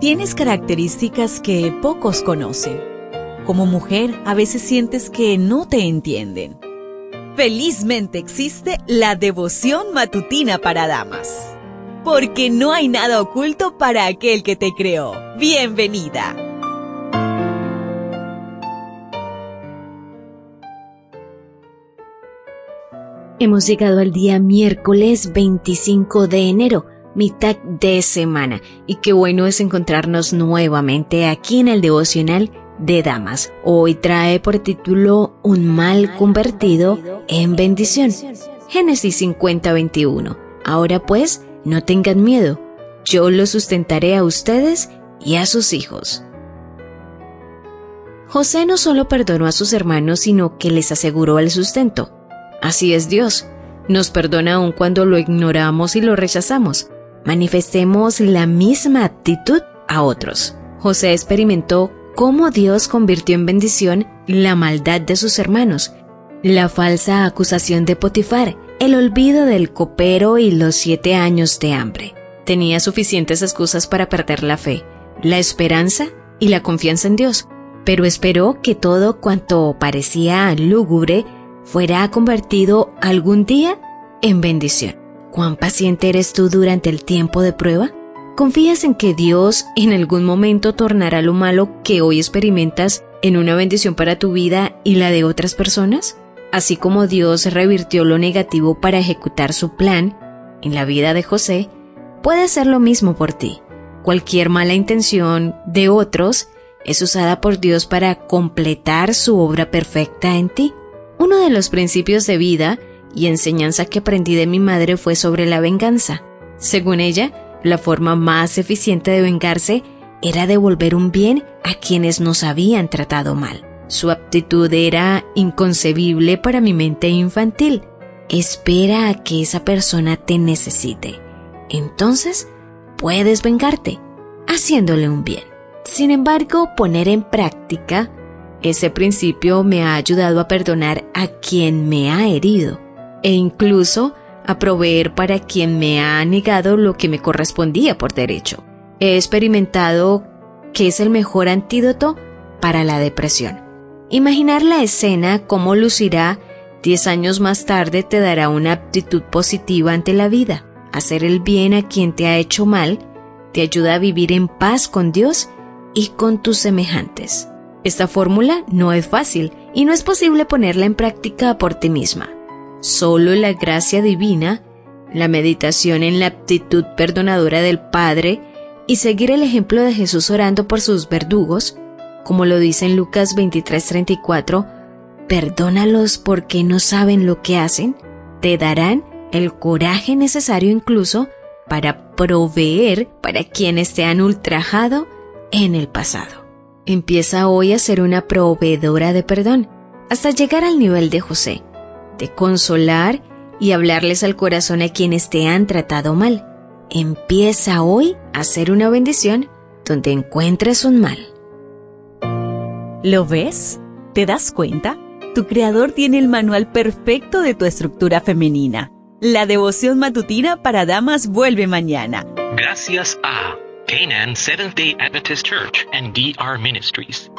Tienes características que pocos conocen. Como mujer, a veces sientes que no te entienden. Felizmente existe la devoción matutina para damas. Porque no hay nada oculto para aquel que te creó. Bienvenida. Hemos llegado al día miércoles 25 de enero mitad de semana y qué bueno es encontrarnos nuevamente aquí en el devocional de damas. Hoy trae por título Un mal convertido en bendición. Génesis 50, 21. Ahora pues, no tengan miedo, yo lo sustentaré a ustedes y a sus hijos. José no solo perdonó a sus hermanos, sino que les aseguró el sustento. Así es Dios. Nos perdona aun cuando lo ignoramos y lo rechazamos manifestemos la misma actitud a otros. José experimentó cómo Dios convirtió en bendición la maldad de sus hermanos, la falsa acusación de Potifar, el olvido del copero y los siete años de hambre. Tenía suficientes excusas para perder la fe, la esperanza y la confianza en Dios, pero esperó que todo cuanto parecía lúgubre fuera convertido algún día en bendición. ¿Cuán paciente eres tú durante el tiempo de prueba? ¿Confías en que Dios en algún momento tornará lo malo que hoy experimentas en una bendición para tu vida y la de otras personas? Así como Dios revirtió lo negativo para ejecutar su plan en la vida de José, puede hacer lo mismo por ti. Cualquier mala intención de otros es usada por Dios para completar su obra perfecta en ti. Uno de los principios de vida y enseñanza que aprendí de mi madre fue sobre la venganza. Según ella, la forma más eficiente de vengarse era devolver un bien a quienes nos habían tratado mal. Su aptitud era inconcebible para mi mente infantil. Espera a que esa persona te necesite. Entonces, puedes vengarte, haciéndole un bien. Sin embargo, poner en práctica ese principio me ha ayudado a perdonar a quien me ha herido e incluso a proveer para quien me ha negado lo que me correspondía por derecho. He experimentado que es el mejor antídoto para la depresión. Imaginar la escena cómo lucirá diez años más tarde te dará una aptitud positiva ante la vida. Hacer el bien a quien te ha hecho mal te ayuda a vivir en paz con Dios y con tus semejantes. Esta fórmula no es fácil y no es posible ponerla en práctica por ti misma. Solo la gracia divina, la meditación en la aptitud perdonadora del Padre y seguir el ejemplo de Jesús orando por sus verdugos, como lo dice en Lucas 23:34, perdónalos porque no saben lo que hacen, te darán el coraje necesario incluso para proveer para quienes te han ultrajado en el pasado. Empieza hoy a ser una proveedora de perdón, hasta llegar al nivel de José de consolar y hablarles al corazón a quienes te han tratado mal. Empieza hoy a ser una bendición donde encuentres un mal. ¿Lo ves? ¿Te das cuenta? Tu creador tiene el manual perfecto de tu estructura femenina. La devoción matutina para damas vuelve mañana. Gracias a Canaan Seventh Day Adventist Church and DR Ministries.